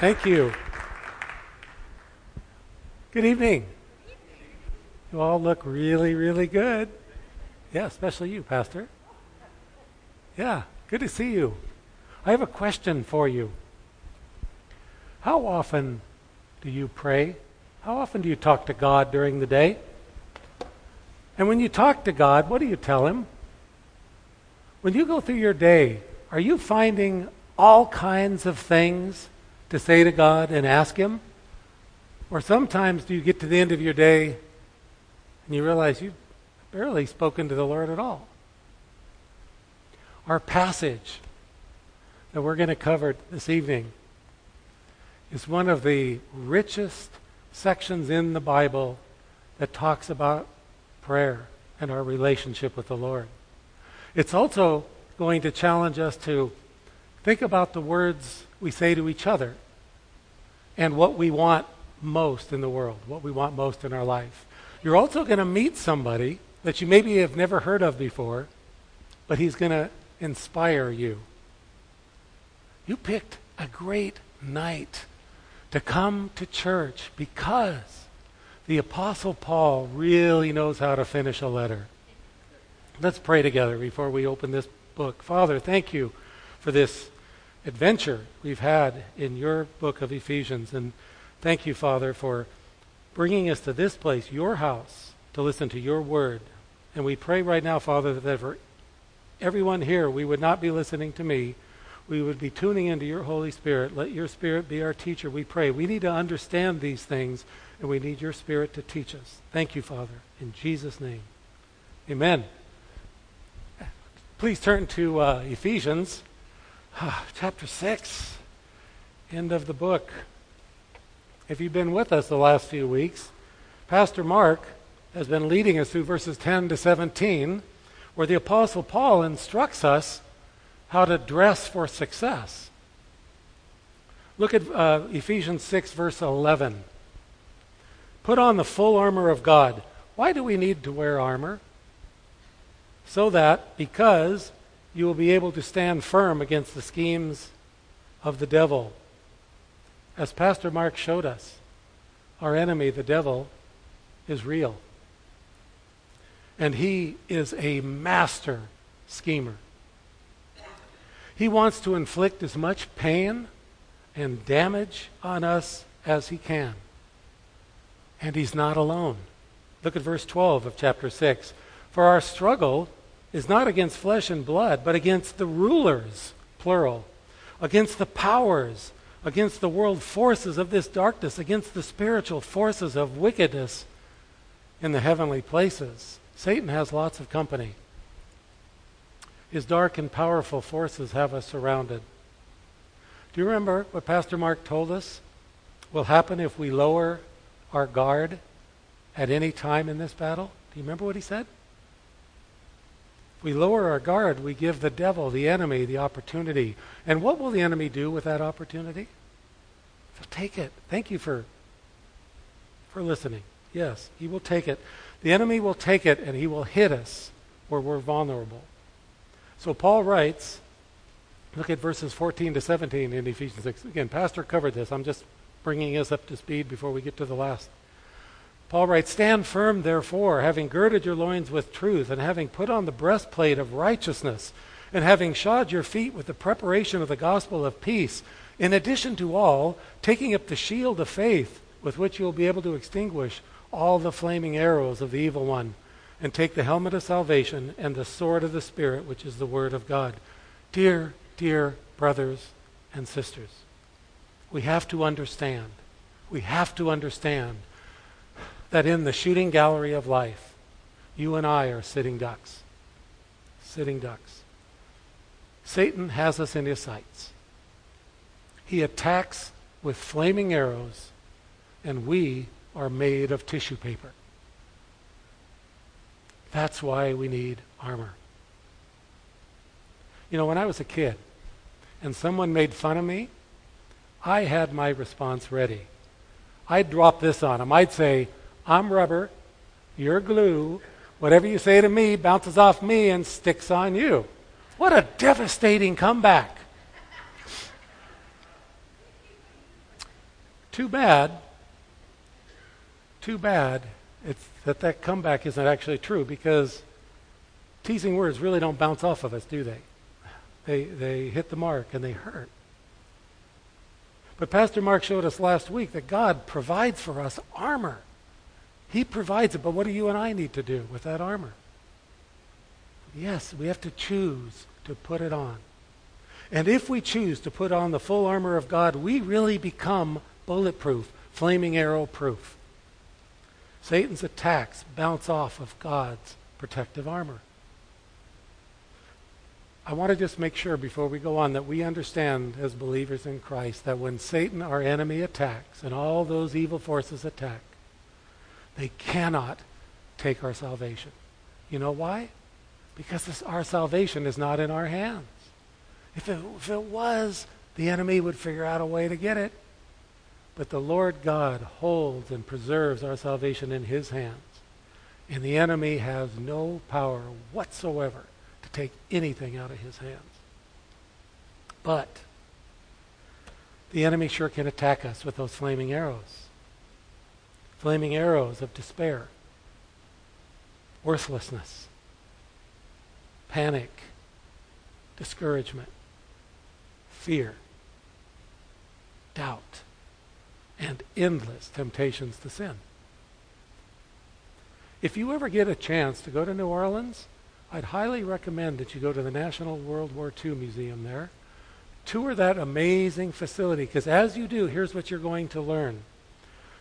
Thank you. Good evening. You all look really, really good. Yeah, especially you, Pastor. Yeah, good to see you. I have a question for you. How often do you pray? How often do you talk to God during the day? And when you talk to God, what do you tell Him? When you go through your day, are you finding all kinds of things to say to God and ask Him? Or sometimes do you get to the end of your day and you realize you've barely spoken to the Lord at all? Our passage that we're going to cover this evening is one of the richest sections in the Bible that talks about prayer and our relationship with the Lord. It's also going to challenge us to think about the words we say to each other and what we want most in the world, what we want most in our life. You're also going to meet somebody that you maybe have never heard of before, but he's going to inspire you. You picked a great night to come to church because the Apostle Paul really knows how to finish a letter. Let's pray together before we open this book. Father, thank you for this adventure we've had in your book of Ephesians. And thank you, Father, for bringing us to this place, your house, to listen to your word. And we pray right now, Father, that for everyone here, we would not be listening to me. We would be tuning into your Holy Spirit. Let your Spirit be our teacher. We pray. We need to understand these things, and we need your Spirit to teach us. Thank you, Father. In Jesus' name. Amen. Please turn to uh, Ephesians chapter 6, end of the book. If you've been with us the last few weeks, Pastor Mark has been leading us through verses 10 to 17, where the Apostle Paul instructs us how to dress for success. Look at uh, Ephesians 6, verse 11. Put on the full armor of God. Why do we need to wear armor? So that, because you will be able to stand firm against the schemes of the devil. As Pastor Mark showed us, our enemy, the devil, is real. And he is a master schemer. He wants to inflict as much pain and damage on us as he can. And he's not alone. Look at verse 12 of chapter 6. For our struggle is not against flesh and blood, but against the rulers, plural, against the powers, against the world forces of this darkness, against the spiritual forces of wickedness in the heavenly places. Satan has lots of company. His dark and powerful forces have us surrounded. Do you remember what Pastor Mark told us will happen if we lower our guard at any time in this battle? Do you remember what he said? We lower our guard, we give the devil, the enemy, the opportunity. And what will the enemy do with that opportunity? He'll take it. Thank you for, for listening. Yes, he will take it. The enemy will take it and he will hit us where we're vulnerable. So Paul writes, look at verses 14 to 17 in Ephesians 6. Again, Pastor covered this. I'm just bringing us up to speed before we get to the last Paul writes, Stand firm, therefore, having girded your loins with truth, and having put on the breastplate of righteousness, and having shod your feet with the preparation of the gospel of peace, in addition to all, taking up the shield of faith, with which you will be able to extinguish all the flaming arrows of the evil one, and take the helmet of salvation and the sword of the Spirit, which is the word of God. Dear, dear brothers and sisters, we have to understand. We have to understand that in the shooting gallery of life, you and I are sitting ducks. Sitting ducks. Satan has us in his sights. He attacks with flaming arrows, and we are made of tissue paper. That's why we need armor. You know, when I was a kid and someone made fun of me, I had my response ready. I'd drop this on them. I'd say, I'm rubber, you're glue. Whatever you say to me bounces off me and sticks on you. What a devastating comeback. Too bad, too bad that that comeback isn't actually true because teasing words really don't bounce off of us, do they? They, they hit the mark and they hurt. But Pastor Mark showed us last week that God provides for us armor. He provides it, but what do you and I need to do with that armor? Yes, we have to choose to put it on. And if we choose to put on the full armor of God, we really become bulletproof, flaming arrow proof. Satan's attacks bounce off of God's protective armor. I want to just make sure before we go on that we understand as believers in Christ that when Satan, our enemy, attacks and all those evil forces attack, they cannot take our salvation. You know why? Because this, our salvation is not in our hands. If it, if it was, the enemy would figure out a way to get it. But the Lord God holds and preserves our salvation in his hands. And the enemy has no power whatsoever to take anything out of his hands. But the enemy sure can attack us with those flaming arrows. Flaming arrows of despair, worthlessness, panic, discouragement, fear, doubt, and endless temptations to sin. If you ever get a chance to go to New Orleans, I'd highly recommend that you go to the National World War II Museum there. Tour that amazing facility because as you do, here's what you're going to learn.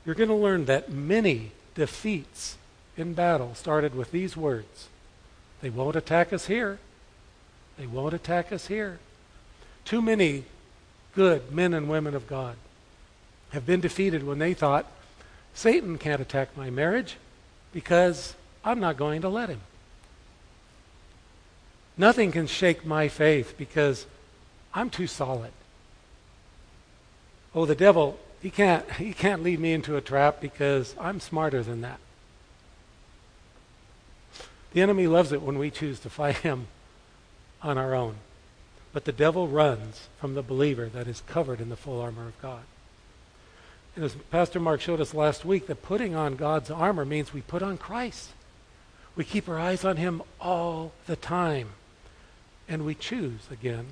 You're going to learn that many defeats in battle started with these words They won't attack us here. They won't attack us here. Too many good men and women of God have been defeated when they thought, Satan can't attack my marriage because I'm not going to let him. Nothing can shake my faith because I'm too solid. Oh, the devil, he can't, he can't lead me into a trap because I'm smarter than that. The enemy loves it when we choose to fight him on our own. But the devil runs from the believer that is covered in the full armor of God. And as Pastor Mark showed us last week, that putting on God's armor means we put on Christ. We keep our eyes on him all the time. And we choose, again,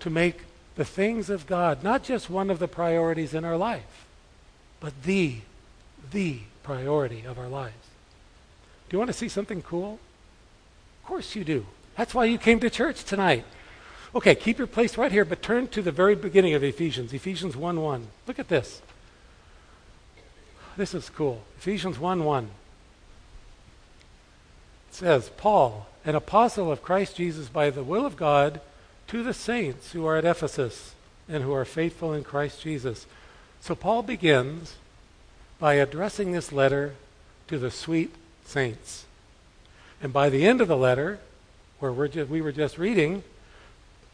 to make the things of God not just one of the priorities in our life, but the, the priority of our lives. Do you want to see something cool? Of course you do. That's why you came to church tonight. Okay, keep your place right here, but turn to the very beginning of Ephesians, Ephesians 1 1. Look at this. This is cool. Ephesians 1 1. It says, Paul, an apostle of Christ Jesus by the will of God, to the saints who are at Ephesus and who are faithful in Christ Jesus. So Paul begins by addressing this letter to the sweet saints. And by the end of the letter, where we're just, we were just reading,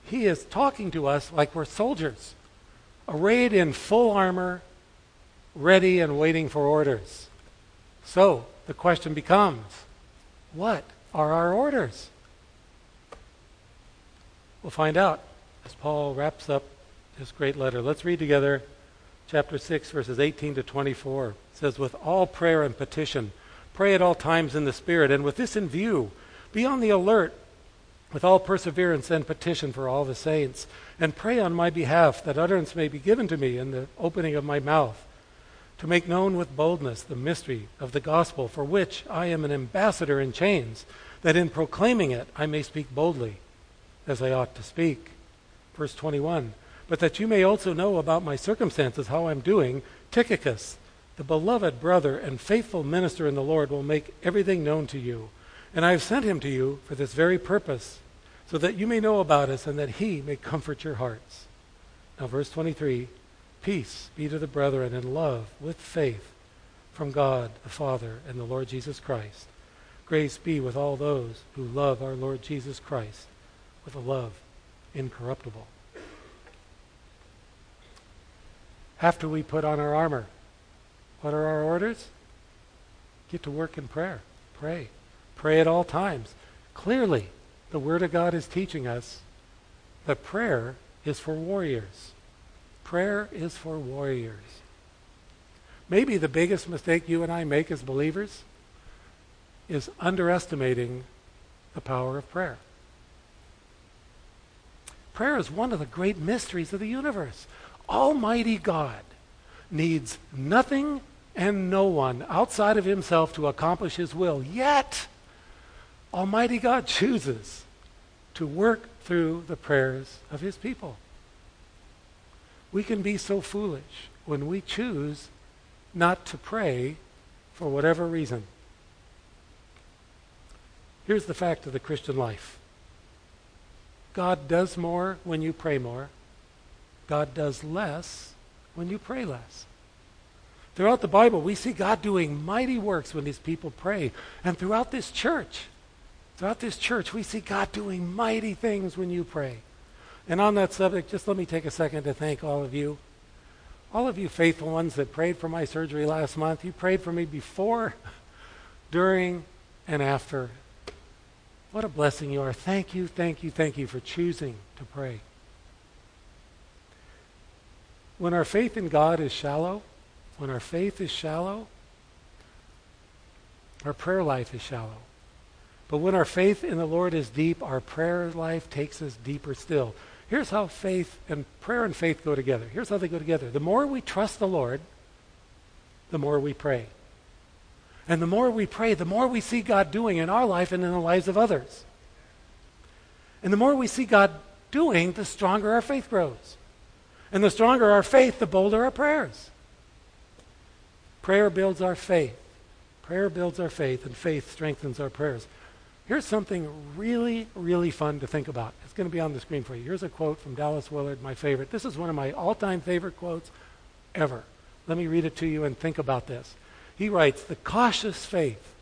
he is talking to us like we're soldiers, arrayed in full armor, ready and waiting for orders. So the question becomes what are our orders? We'll find out as Paul wraps up this great letter. Let's read together chapter 6, verses 18 to 24. It says, With all prayer and petition, pray at all times in the Spirit, and with this in view, be on the alert with all perseverance and petition for all the saints, and pray on my behalf that utterance may be given to me in the opening of my mouth to make known with boldness the mystery of the gospel, for which I am an ambassador in chains, that in proclaiming it I may speak boldly, as I ought to speak. Verse 21 But that you may also know about my circumstances, how I'm doing, Tychicus, the beloved brother and faithful minister in the Lord, will make everything known to you. And I have sent him to you for this very purpose, so that you may know about us and that he may comfort your hearts. Now, verse 23 Peace be to the brethren in love with faith from God the Father and the Lord Jesus Christ. Grace be with all those who love our Lord Jesus Christ with a love incorruptible. After we put on our armor, what are our orders? Get to work in prayer. Pray. Pray at all times. Clearly, the Word of God is teaching us that prayer is for warriors. Prayer is for warriors. maybe the biggest mistake you and I make as believers is underestimating the power of prayer. Prayer is one of the great mysteries of the universe. Almighty God needs nothing and no one outside of himself to accomplish his will. Yet, Almighty God chooses to work through the prayers of his people. We can be so foolish when we choose not to pray for whatever reason. Here's the fact of the Christian life God does more when you pray more, God does less when you pray less. Throughout the Bible, we see God doing mighty works when these people pray. And throughout this church, throughout this church, we see God doing mighty things when you pray. And on that subject, just let me take a second to thank all of you. All of you faithful ones that prayed for my surgery last month, you prayed for me before, during, and after. What a blessing you are. Thank you, thank you, thank you for choosing to pray. When our faith in God is shallow, when our faith is shallow, our prayer life is shallow. But when our faith in the Lord is deep, our prayer life takes us deeper still. Here's how faith and prayer and faith go together. Here's how they go together. The more we trust the Lord, the more we pray. And the more we pray, the more we see God doing in our life and in the lives of others. And the more we see God doing, the stronger our faith grows. And the stronger our faith, the bolder our prayers. Prayer builds our faith. Prayer builds our faith, and faith strengthens our prayers. Here's something really, really fun to think about. It's going to be on the screen for you. Here's a quote from Dallas Willard, my favorite. This is one of my all time favorite quotes ever. Let me read it to you and think about this. He writes The cautious faith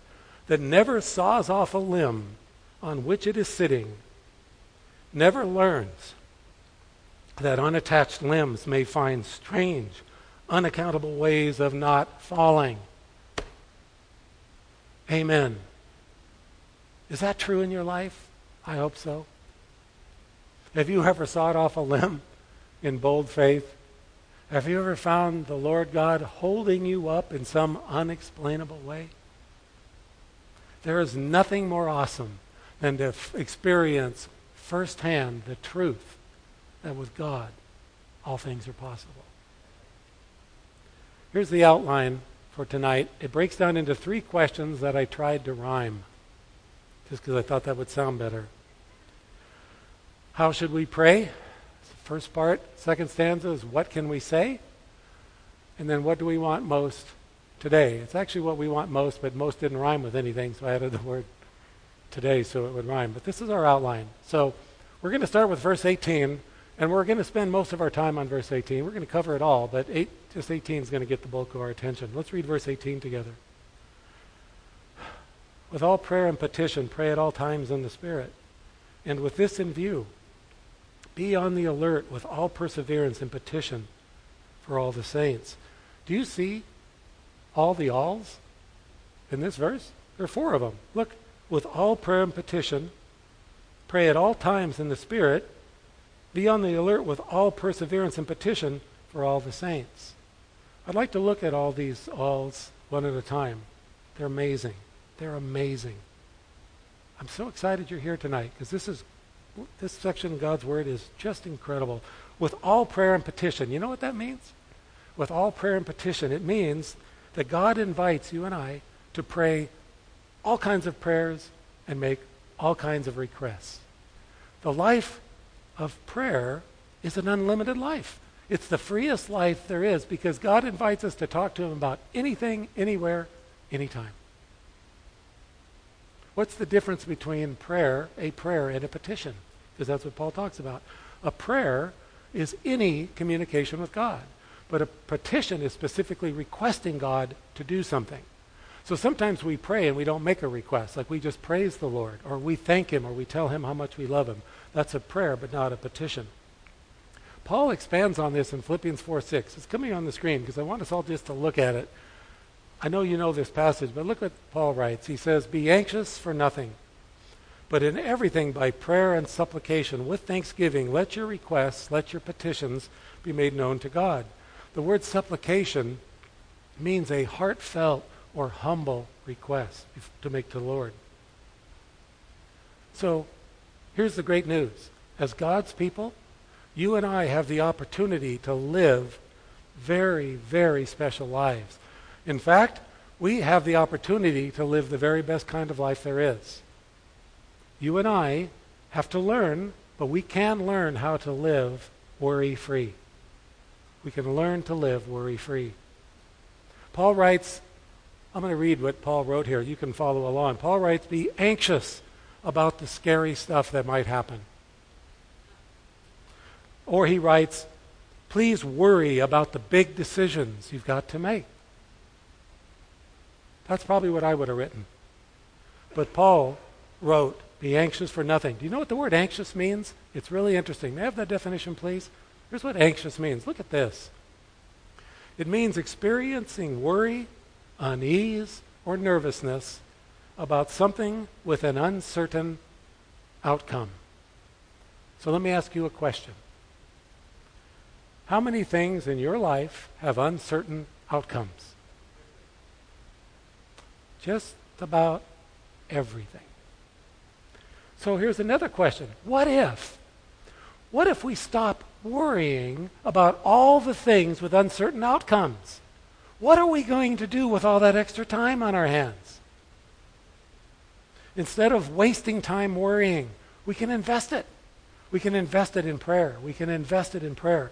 that never saws off a limb on which it is sitting never learns that unattached limbs may find strange, unaccountable ways of not falling. Amen. Is that true in your life? I hope so. Have you ever sawed off a limb in bold faith? Have you ever found the Lord God holding you up in some unexplainable way? There is nothing more awesome than to f- experience firsthand the truth that with God, all things are possible. Here's the outline for tonight. It breaks down into three questions that I tried to rhyme just because I thought that would sound better. How should we pray? First part, second stanza is what can we say? And then what do we want most today? It's actually what we want most, but most didn't rhyme with anything, so I added the word today so it would rhyme. But this is our outline. So we're going to start with verse 18, and we're going to spend most of our time on verse 18. We're going to cover it all, but eight, just 18 is going to get the bulk of our attention. Let's read verse 18 together. With all prayer and petition, pray at all times in the Spirit. And with this in view, be on the alert with all perseverance and petition for all the saints. Do you see all the alls in this verse? There are four of them. Look, with all prayer and petition, pray at all times in the Spirit, be on the alert with all perseverance and petition for all the saints. I'd like to look at all these alls one at a time. They're amazing. They're amazing. I'm so excited you're here tonight because this is this section of God's word is just incredible. With all prayer and petition. You know what that means? With all prayer and petition, it means that God invites you and I to pray all kinds of prayers and make all kinds of requests. The life of prayer is an unlimited life. It's the freest life there is because God invites us to talk to Him about anything, anywhere, anytime. What's the difference between prayer, a prayer, and a petition? Because that's what Paul talks about. A prayer is any communication with God, but a petition is specifically requesting God to do something. So sometimes we pray and we don't make a request, like we just praise the Lord, or we thank Him, or we tell Him how much we love Him. That's a prayer, but not a petition. Paul expands on this in Philippians 4 6. It's coming on the screen because I want us all just to look at it I know you know this passage, but look what Paul writes. He says, Be anxious for nothing, but in everything by prayer and supplication with thanksgiving, let your requests, let your petitions be made known to God. The word supplication means a heartfelt or humble request to make to the Lord. So here's the great news. As God's people, you and I have the opportunity to live very, very special lives. In fact, we have the opportunity to live the very best kind of life there is. You and I have to learn, but we can learn how to live worry free. We can learn to live worry free. Paul writes, I'm going to read what Paul wrote here. You can follow along. Paul writes, Be anxious about the scary stuff that might happen. Or he writes, Please worry about the big decisions you've got to make. That's probably what I would have written. But Paul wrote, Be anxious for nothing. Do you know what the word anxious means? It's really interesting. May I have that definition, please? Here's what anxious means. Look at this. It means experiencing worry, unease, or nervousness about something with an uncertain outcome. So let me ask you a question. How many things in your life have uncertain outcomes? Just about everything. So here's another question. What if? What if we stop worrying about all the things with uncertain outcomes? What are we going to do with all that extra time on our hands? Instead of wasting time worrying, we can invest it. We can invest it in prayer. We can invest it in prayer.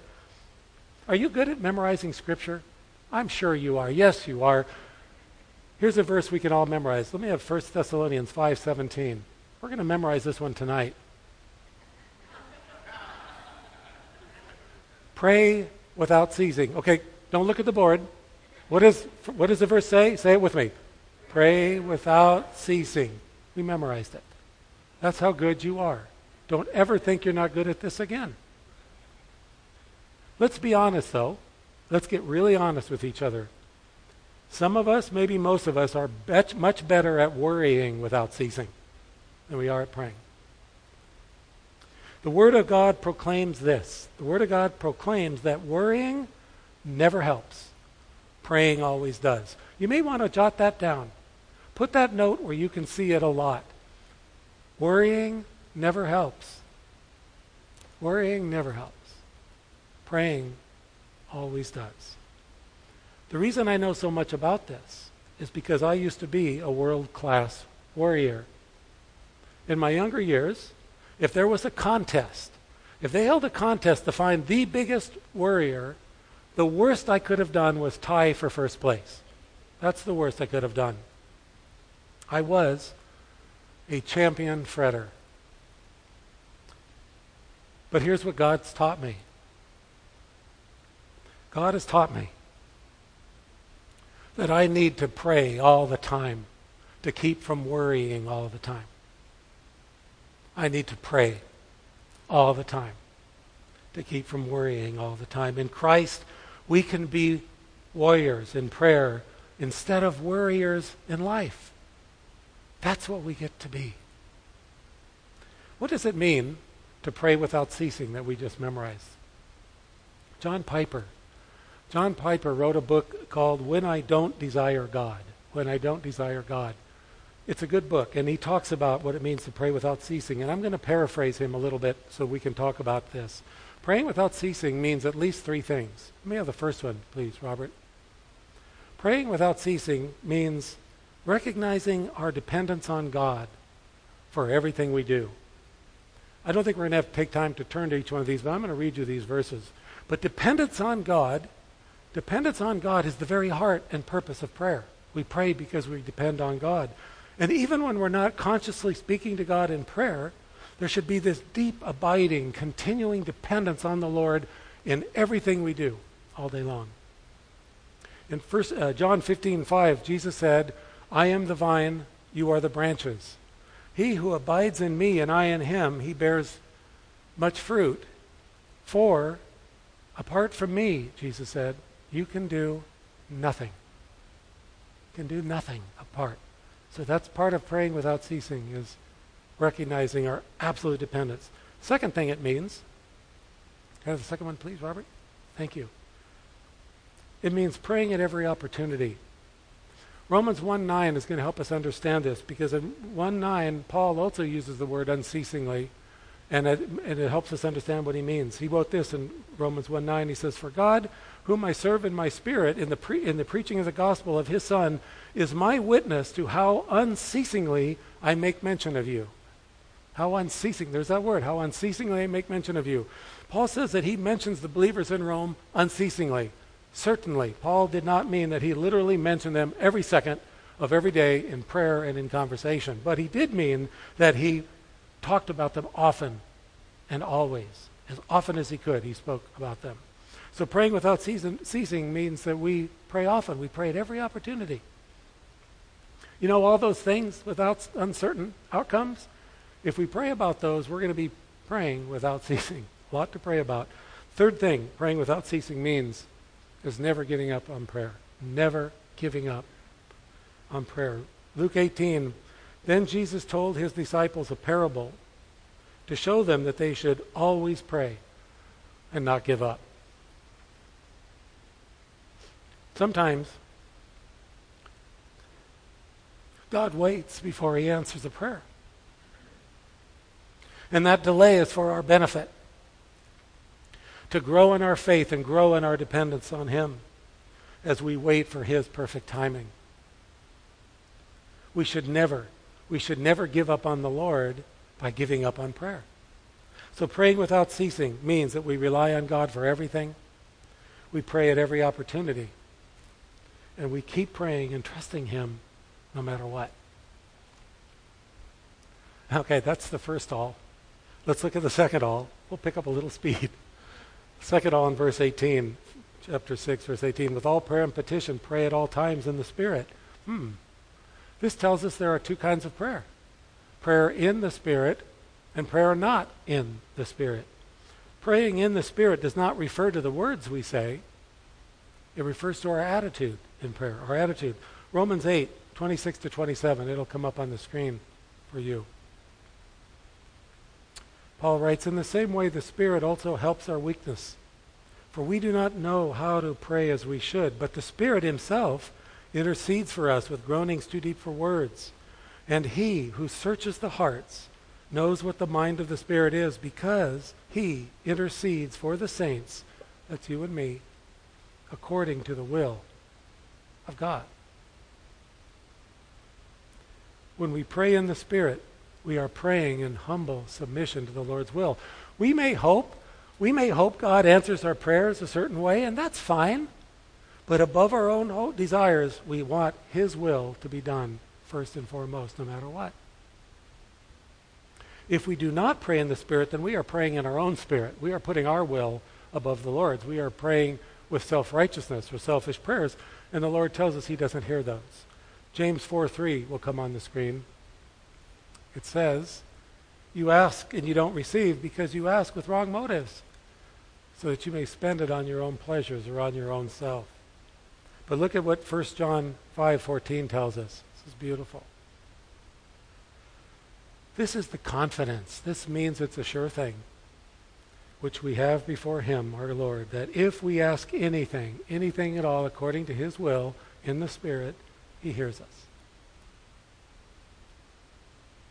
Are you good at memorizing Scripture? I'm sure you are. Yes, you are. Here's a verse we can all memorize. Let me have 1 Thessalonians 5:17. We're going to memorize this one tonight. Pray without ceasing. Okay, don't look at the board. What, is, what does the verse say? Say it with me. Pray without ceasing. We memorized it. That's how good you are. Don't ever think you're not good at this again. Let's be honest, though. Let's get really honest with each other. Some of us, maybe most of us, are bet- much better at worrying without ceasing than we are at praying. The Word of God proclaims this. The Word of God proclaims that worrying never helps. Praying always does. You may want to jot that down. Put that note where you can see it a lot. Worrying never helps. Worrying never helps. Praying always does. The reason I know so much about this is because I used to be a world class warrior. In my younger years, if there was a contest, if they held a contest to find the biggest warrior, the worst I could have done was tie for first place. That's the worst I could have done. I was a champion fretter. But here's what God's taught me God has taught me that I need to pray all the time to keep from worrying all the time. I need to pray all the time to keep from worrying all the time. In Christ, we can be warriors in prayer instead of worriers in life. That's what we get to be. What does it mean to pray without ceasing that we just memorized? John Piper John Piper wrote a book called When I Don't Desire God. When I Don't Desire God. It's a good book, and he talks about what it means to pray without ceasing. And I'm going to paraphrase him a little bit so we can talk about this. Praying without ceasing means at least three things. Let me have the first one, please, Robert. Praying without ceasing means recognizing our dependence on God for everything we do. I don't think we're going to have to take time to turn to each one of these, but I'm going to read you these verses. But dependence on God Dependence on God is the very heart and purpose of prayer. We pray because we depend on God. And even when we're not consciously speaking to God in prayer, there should be this deep, abiding, continuing dependence on the Lord in everything we do all day long. In first, uh, John 15, 5, Jesus said, I am the vine, you are the branches. He who abides in me and I in him, he bears much fruit. For apart from me, Jesus said, you can do nothing. You can do nothing apart. So that's part of praying without ceasing is recognizing our absolute dependence. Second thing it means, have the second one, please, Robert? Thank you. It means praying at every opportunity. Romans 1 9 is going to help us understand this because in 1 9, Paul also uses the word unceasingly, and it, and it helps us understand what he means. He wrote this in Romans 1 9. He says, For God, whom I serve in my spirit in the, pre- in the preaching of the gospel of his Son, is my witness to how unceasingly I make mention of you. How unceasing, there's that word, how unceasingly I make mention of you. Paul says that he mentions the believers in Rome unceasingly. Certainly, Paul did not mean that he literally mentioned them every second of every day in prayer and in conversation, but he did mean that he talked about them often and always. As often as he could, he spoke about them. So praying without ceasing means that we pray often. We pray at every opportunity. You know, all those things without uncertain outcomes, if we pray about those, we're going to be praying without ceasing. A lot to pray about. Third thing praying without ceasing means is never giving up on prayer. Never giving up on prayer. Luke 18 Then Jesus told his disciples a parable to show them that they should always pray and not give up. Sometimes God waits before he answers a prayer. And that delay is for our benefit to grow in our faith and grow in our dependence on Him as we wait for His perfect timing. We should never, we should never give up on the Lord by giving up on prayer. So praying without ceasing means that we rely on God for everything. We pray at every opportunity. And we keep praying and trusting Him no matter what. Okay, that's the first all. Let's look at the second all. We'll pick up a little speed. Second all in verse 18, chapter 6, verse 18. With all prayer and petition, pray at all times in the Spirit. Hmm. This tells us there are two kinds of prayer prayer in the Spirit and prayer not in the Spirit. Praying in the Spirit does not refer to the words we say, it refers to our attitude in prayer, our attitude. Romans 8, 26 to 27. It'll come up on the screen for you. Paul writes, In the same way, the Spirit also helps our weakness. For we do not know how to pray as we should, but the Spirit Himself intercedes for us with groanings too deep for words. And He who searches the hearts knows what the mind of the Spirit is, because He intercedes for the saints, that's you and me, according to the will of God. When we pray in the Spirit, we are praying in humble submission to the Lord's will. We may hope, we may hope God answers our prayers a certain way, and that's fine. But above our own desires, we want His will to be done first and foremost, no matter what. If we do not pray in the Spirit, then we are praying in our own spirit. We are putting our will above the Lord's. We are praying with self righteousness or selfish prayers, and the Lord tells us He doesn't hear those. James 4 3 will come on the screen. It says, You ask and you don't receive because you ask with wrong motives, so that you may spend it on your own pleasures or on your own self. But look at what 1 John 5:14 tells us. This is beautiful. This is the confidence. This means it's a sure thing which we have before him, our Lord, that if we ask anything, anything at all according to his will in the Spirit, he hears us.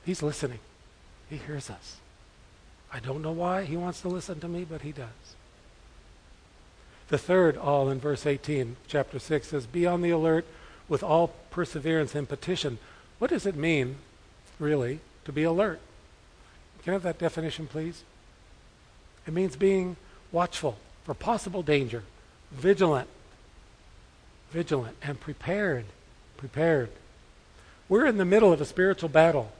He's listening. He hears us. I don't know why he wants to listen to me, but he does. The third all in verse 18, chapter 6 says, Be on the alert with all perseverance and petition. What does it mean, really, to be alert? Can I have that definition, please? It means being watchful for possible danger, vigilant, vigilant, and prepared. Prepared. We're in the middle of a spiritual battle.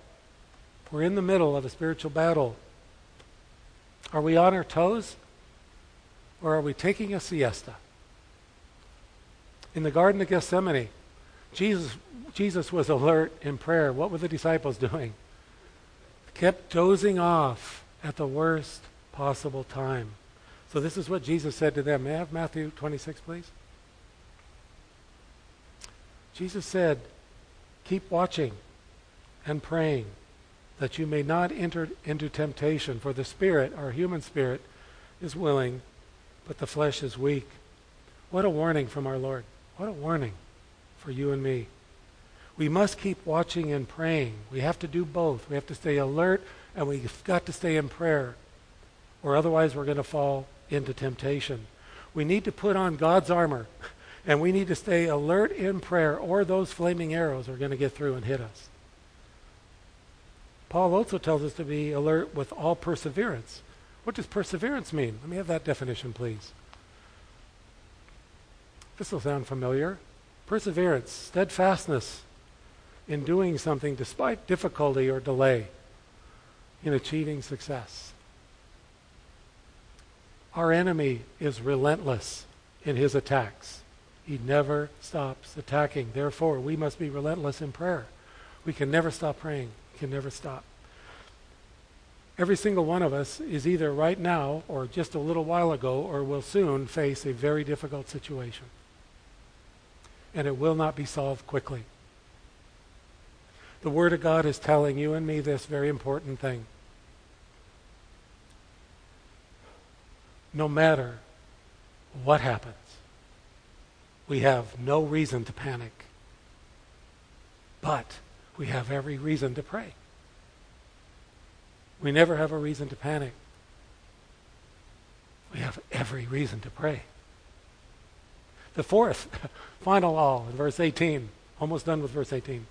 We're in the middle of a spiritual battle. Are we on our toes? Or are we taking a siesta? In the Garden of Gethsemane, Jesus, Jesus was alert in prayer. What were the disciples doing? Kept dozing off at the worst possible time. So this is what Jesus said to them. May I have Matthew 26, please? Jesus said, Keep watching and praying that you may not enter into temptation. For the spirit, our human spirit, is willing, but the flesh is weak. What a warning from our Lord. What a warning for you and me. We must keep watching and praying. We have to do both. We have to stay alert and we've got to stay in prayer, or otherwise we're going to fall into temptation. We need to put on God's armor, and we need to stay alert in prayer, or those flaming arrows are going to get through and hit us. Paul also tells us to be alert with all perseverance. What does perseverance mean? Let me have that definition, please. This will sound familiar. Perseverance, steadfastness in doing something despite difficulty or delay in achieving success. Our enemy is relentless in his attacks. He never stops attacking. Therefore, we must be relentless in prayer. We can never stop praying. We can never stop. Every single one of us is either right now or just a little while ago or will soon face a very difficult situation. And it will not be solved quickly. The Word of God is telling you and me this very important thing. No matter what happens, we have no reason to panic. But we have every reason to pray. We never have a reason to panic. We have every reason to pray. The fourth, final all, in verse 18. Almost done with verse 18.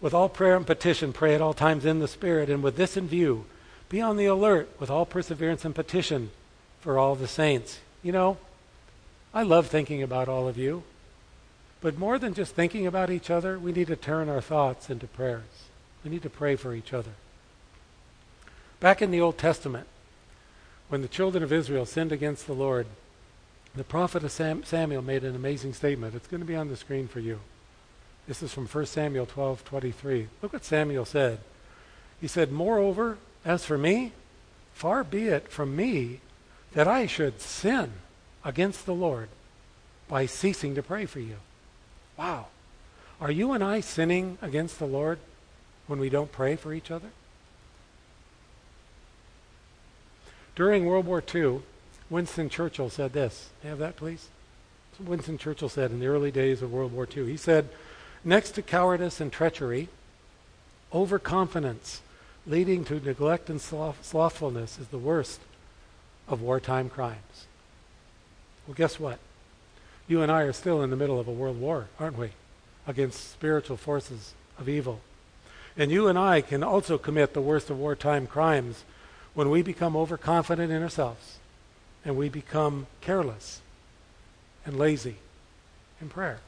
With all prayer and petition, pray at all times in the Spirit, and with this in view, be on the alert with all perseverance and petition for all the saints. You know, I love thinking about all of you, but more than just thinking about each other, we need to turn our thoughts into prayers. We need to pray for each other. Back in the Old Testament, when the children of Israel sinned against the Lord, the prophet Sam- Samuel made an amazing statement. It's going to be on the screen for you. This is from 1 Samuel 12:23. Look what Samuel said. He said, "Moreover, as for me, far be it from me that I should sin against the Lord by ceasing to pray for you." Wow. Are you and I sinning against the Lord when we don't pray for each other? During World War II, Winston Churchill said this. Have that, please? Winston Churchill said in the early days of World War II. He said, Next to cowardice and treachery, overconfidence leading to neglect and sloth- slothfulness is the worst of wartime crimes. Well, guess what? You and I are still in the middle of a world war, aren't we? Against spiritual forces of evil. And you and I can also commit the worst of wartime crimes when we become overconfident in ourselves and we become careless and lazy in prayer.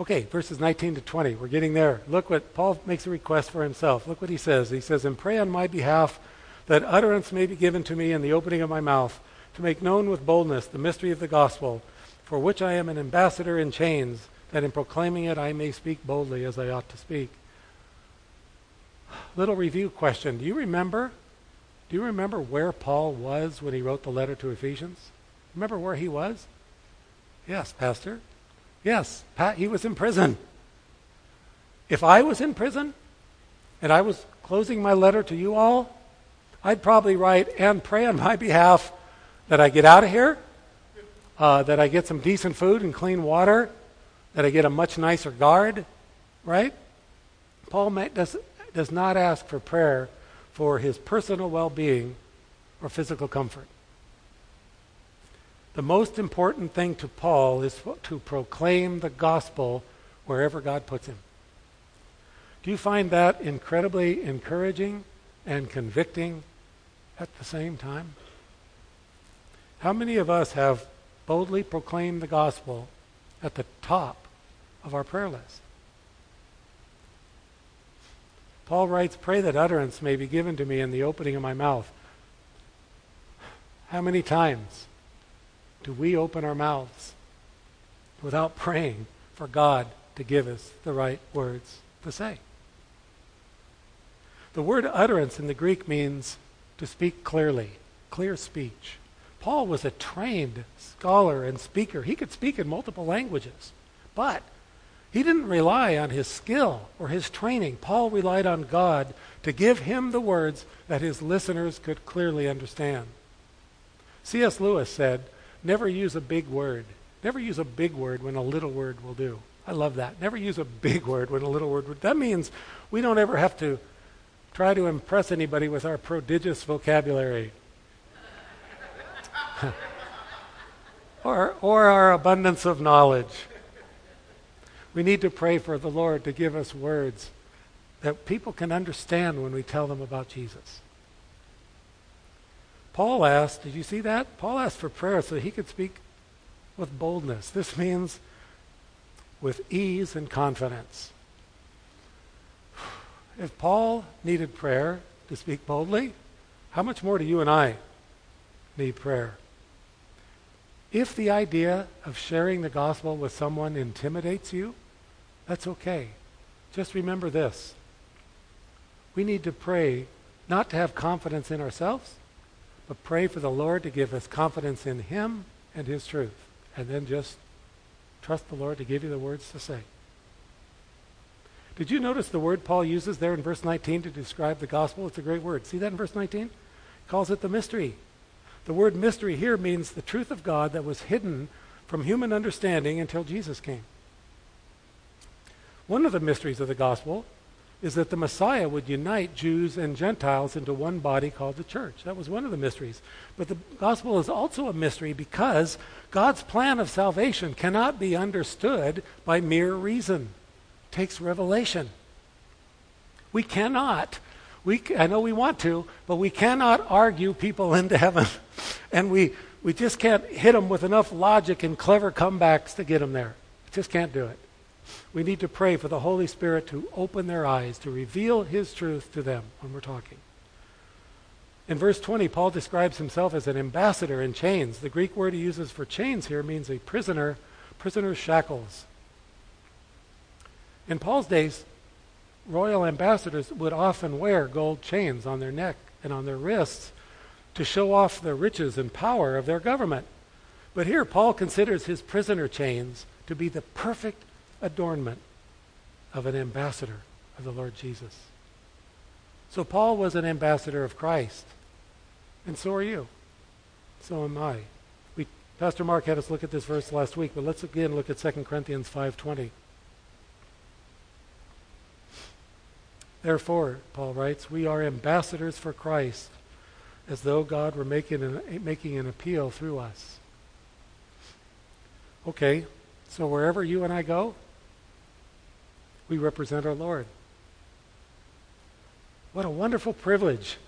Okay, verses 19 to 20. We're getting there. Look what Paul makes a request for himself. Look what he says. He says, And pray on my behalf that utterance may be given to me in the opening of my mouth, to make known with boldness the mystery of the gospel, for which I am an ambassador in chains, that in proclaiming it I may speak boldly as I ought to speak. Little review question. Do you remember? Do you remember where Paul was when he wrote the letter to Ephesians? Remember where he was? Yes, Pastor. Yes, Pat, he was in prison. If I was in prison and I was closing my letter to you all, I'd probably write and pray on my behalf that I get out of here, uh, that I get some decent food and clean water, that I get a much nicer guard, right? Paul does, does not ask for prayer for his personal well being or physical comfort. The most important thing to Paul is to proclaim the gospel wherever God puts him. Do you find that incredibly encouraging and convicting at the same time? How many of us have boldly proclaimed the gospel at the top of our prayer list? Paul writes, Pray that utterance may be given to me in the opening of my mouth. How many times do we open our mouths without praying for God to give us the right words to say? The word utterance in the Greek means to speak clearly, clear speech. Paul was a trained scholar and speaker. He could speak in multiple languages, but he didn't rely on his skill or his training. Paul relied on God to give him the words that his listeners could clearly understand. C.S. Lewis said, never use a big word. Never use a big word when a little word will do. I love that. Never use a big word when a little word would. That means we don't ever have to try to impress anybody with our prodigious vocabulary. or, or our abundance of knowledge. We need to pray for the Lord to give us words that people can understand when we tell them about Jesus. Paul asked, did you see that? Paul asked for prayer so he could speak with boldness. This means with ease and confidence. If Paul needed prayer to speak boldly, how much more do you and I need prayer? If the idea of sharing the gospel with someone intimidates you, that's okay. Just remember this. We need to pray not to have confidence in ourselves, but pray for the Lord to give us confidence in Him and His truth. And then just trust the Lord to give you the words to say. Did you notice the word Paul uses there in verse 19 to describe the gospel? It's a great word. See that in verse 19? He calls it the mystery. The word mystery here means the truth of God that was hidden from human understanding until Jesus came. One of the mysteries of the gospel is that the Messiah would unite Jews and Gentiles into one body called the church. That was one of the mysteries. But the gospel is also a mystery because God's plan of salvation cannot be understood by mere reason. Takes revelation. We cannot. We, I know we want to, but we cannot argue people into heaven. and we, we just can't hit them with enough logic and clever comebacks to get them there. Just can't do it. We need to pray for the Holy Spirit to open their eyes, to reveal His truth to them when we're talking. In verse 20, Paul describes himself as an ambassador in chains. The Greek word he uses for chains here means a prisoner, prisoner's shackles. In Paul's days, royal ambassadors would often wear gold chains on their neck and on their wrists to show off the riches and power of their government. But here, Paul considers his prisoner chains to be the perfect adornment of an ambassador of the Lord Jesus. So Paul was an ambassador of Christ, and so are you. So am I. We, Pastor Mark had us look at this verse last week, but let's again look at 2 Corinthians 5.20. Therefore, Paul writes, we are ambassadors for Christ, as though God were making an, making an appeal through us. Okay, so wherever you and I go, we represent our Lord. What a wonderful privilege,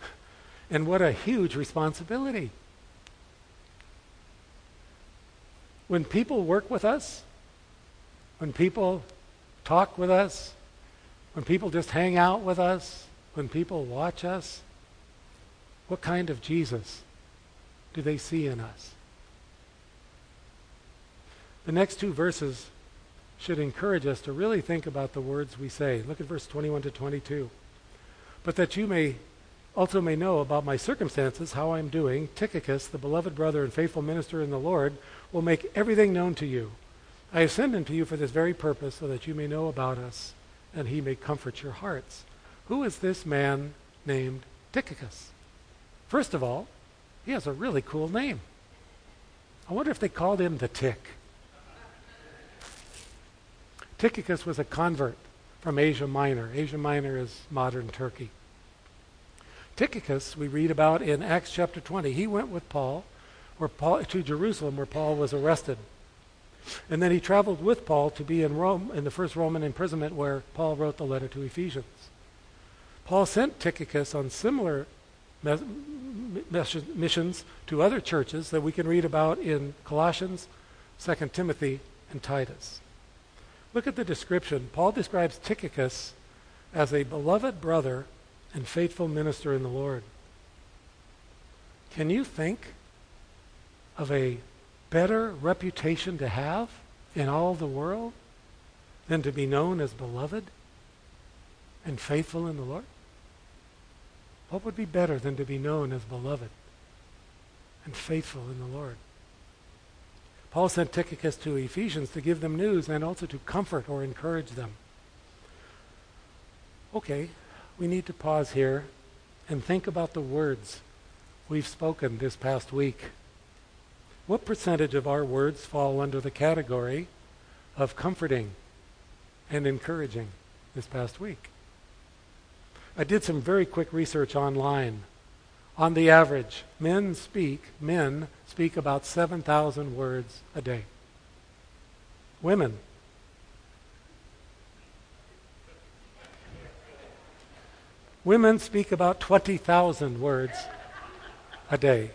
and what a huge responsibility. When people work with us, when people talk with us, when people just hang out with us, when people watch us, what kind of Jesus do they see in us? The next two verses should encourage us to really think about the words we say. Look at verse 21 to 22. But that you may also may know about my circumstances, how I am doing, Tychicus, the beloved brother and faithful minister in the Lord, will make everything known to you. I have sent him to you for this very purpose, so that you may know about us, and he may comfort your hearts. Who is this man named Tychicus? First of all, he has a really cool name. I wonder if they called him the Tick. Tychicus was a convert from Asia Minor. Asia Minor is modern Turkey. Tychicus, we read about in Acts chapter 20. He went with Paul, Paul to Jerusalem, where Paul was arrested. And then he traveled with Paul to be in Rome in the first Roman imprisonment where Paul wrote the letter to Ephesians. Paul sent Tychicus on similar missions to other churches that we can read about in Colossians, 2 Timothy, and Titus. Look at the description. Paul describes Tychicus as a beloved brother and faithful minister in the Lord. Can you think of a better reputation to have in all the world than to be known as beloved and faithful in the Lord? What would be better than to be known as beloved and faithful in the Lord? Paul sent Tychicus to Ephesians to give them news and also to comfort or encourage them. Okay, we need to pause here and think about the words we've spoken this past week. What percentage of our words fall under the category of comforting and encouraging this past week? I did some very quick research online. On the average, men speak, men speak about 7,000 words a day. Women, women speak about 20,000 words a day.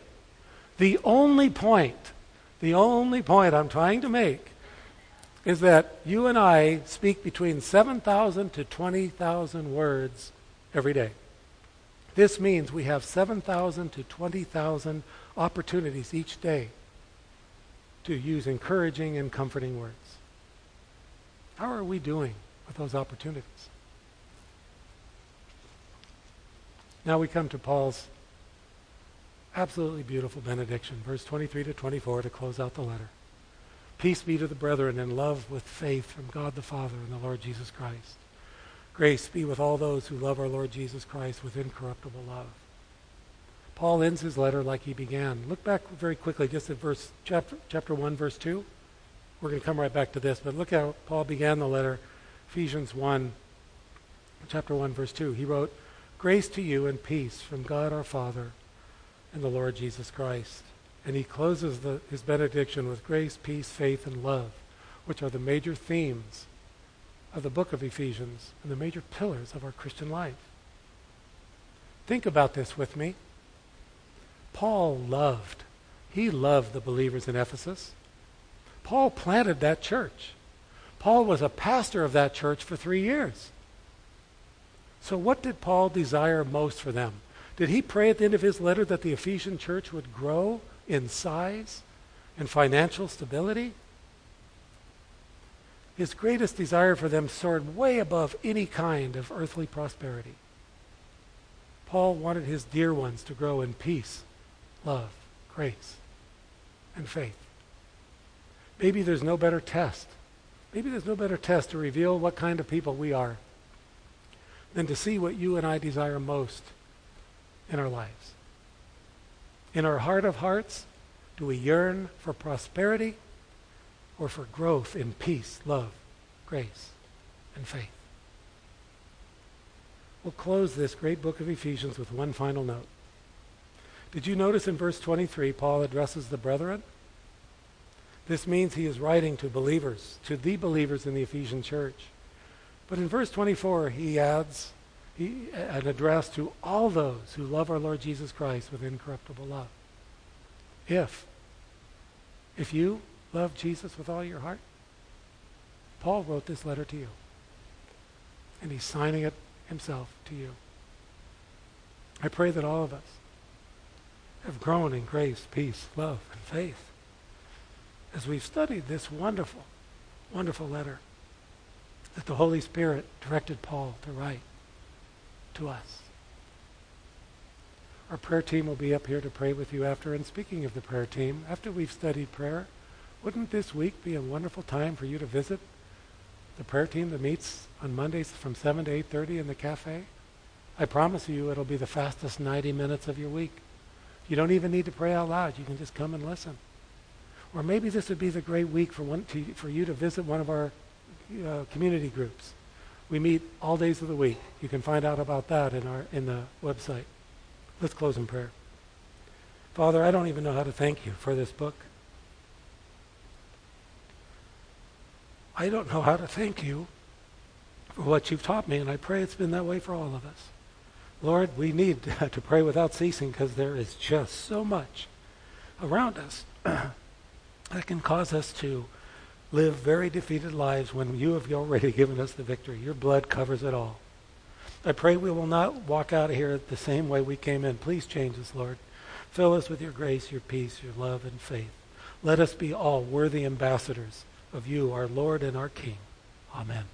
The only point, the only point I'm trying to make is that you and I speak between 7,000 to 20,000 words every day. This means we have 7,000 to 20,000 opportunities each day to use encouraging and comforting words. How are we doing with those opportunities? Now we come to Paul's absolutely beautiful benediction, verse 23 to 24, to close out the letter. Peace be to the brethren in love with faith from God the Father and the Lord Jesus Christ. Grace be with all those who love our Lord Jesus Christ with incorruptible love. Paul ends his letter like he began. Look back very quickly just at verse chapter, chapter 1, verse 2. We're going to come right back to this, but look how Paul began the letter, Ephesians 1, chapter 1, verse 2. He wrote, Grace to you and peace from God our Father and the Lord Jesus Christ. And he closes the, his benediction with grace, peace, faith, and love, which are the major themes of the book of Ephesians and the major pillars of our Christian life. Think about this with me. Paul loved, he loved the believers in Ephesus. Paul planted that church. Paul was a pastor of that church for three years. So, what did Paul desire most for them? Did he pray at the end of his letter that the Ephesian church would grow in size and financial stability? His greatest desire for them soared way above any kind of earthly prosperity. Paul wanted his dear ones to grow in peace, love, grace, and faith. Maybe there's no better test. Maybe there's no better test to reveal what kind of people we are than to see what you and I desire most in our lives. In our heart of hearts, do we yearn for prosperity or for growth in peace, love, grace, and faith. We'll close this great book of Ephesians with one final note. Did you notice in verse 23, Paul addresses the brethren? This means he is writing to believers, to the believers in the Ephesian church. But in verse 24, he adds an address to all those who love our Lord Jesus Christ with incorruptible love. If, if you love Jesus with all your heart? Paul wrote this letter to you. And he's signing it himself to you. I pray that all of us have grown in grace, peace, love, and faith as we've studied this wonderful, wonderful letter that the Holy Spirit directed Paul to write to us. Our prayer team will be up here to pray with you after. And speaking of the prayer team, after we've studied prayer, wouldn't this week be a wonderful time for you to visit the prayer team that meets on Mondays from 7 to 8.30 in the cafe? I promise you it'll be the fastest 90 minutes of your week. You don't even need to pray out loud. You can just come and listen. Or maybe this would be the great week for, one, to, for you to visit one of our uh, community groups. We meet all days of the week. You can find out about that in, our, in the website. Let's close in prayer. Father, I don't even know how to thank you for this book. I don't know how to thank you for what you've taught me, and I pray it's been that way for all of us. Lord, we need to pray without ceasing because there is just so much around us that can cause us to live very defeated lives when you have already given us the victory. Your blood covers it all. I pray we will not walk out of here the same way we came in. Please change us, Lord. Fill us with your grace, your peace, your love, and faith. Let us be all worthy ambassadors of you, our Lord and our King. Amen.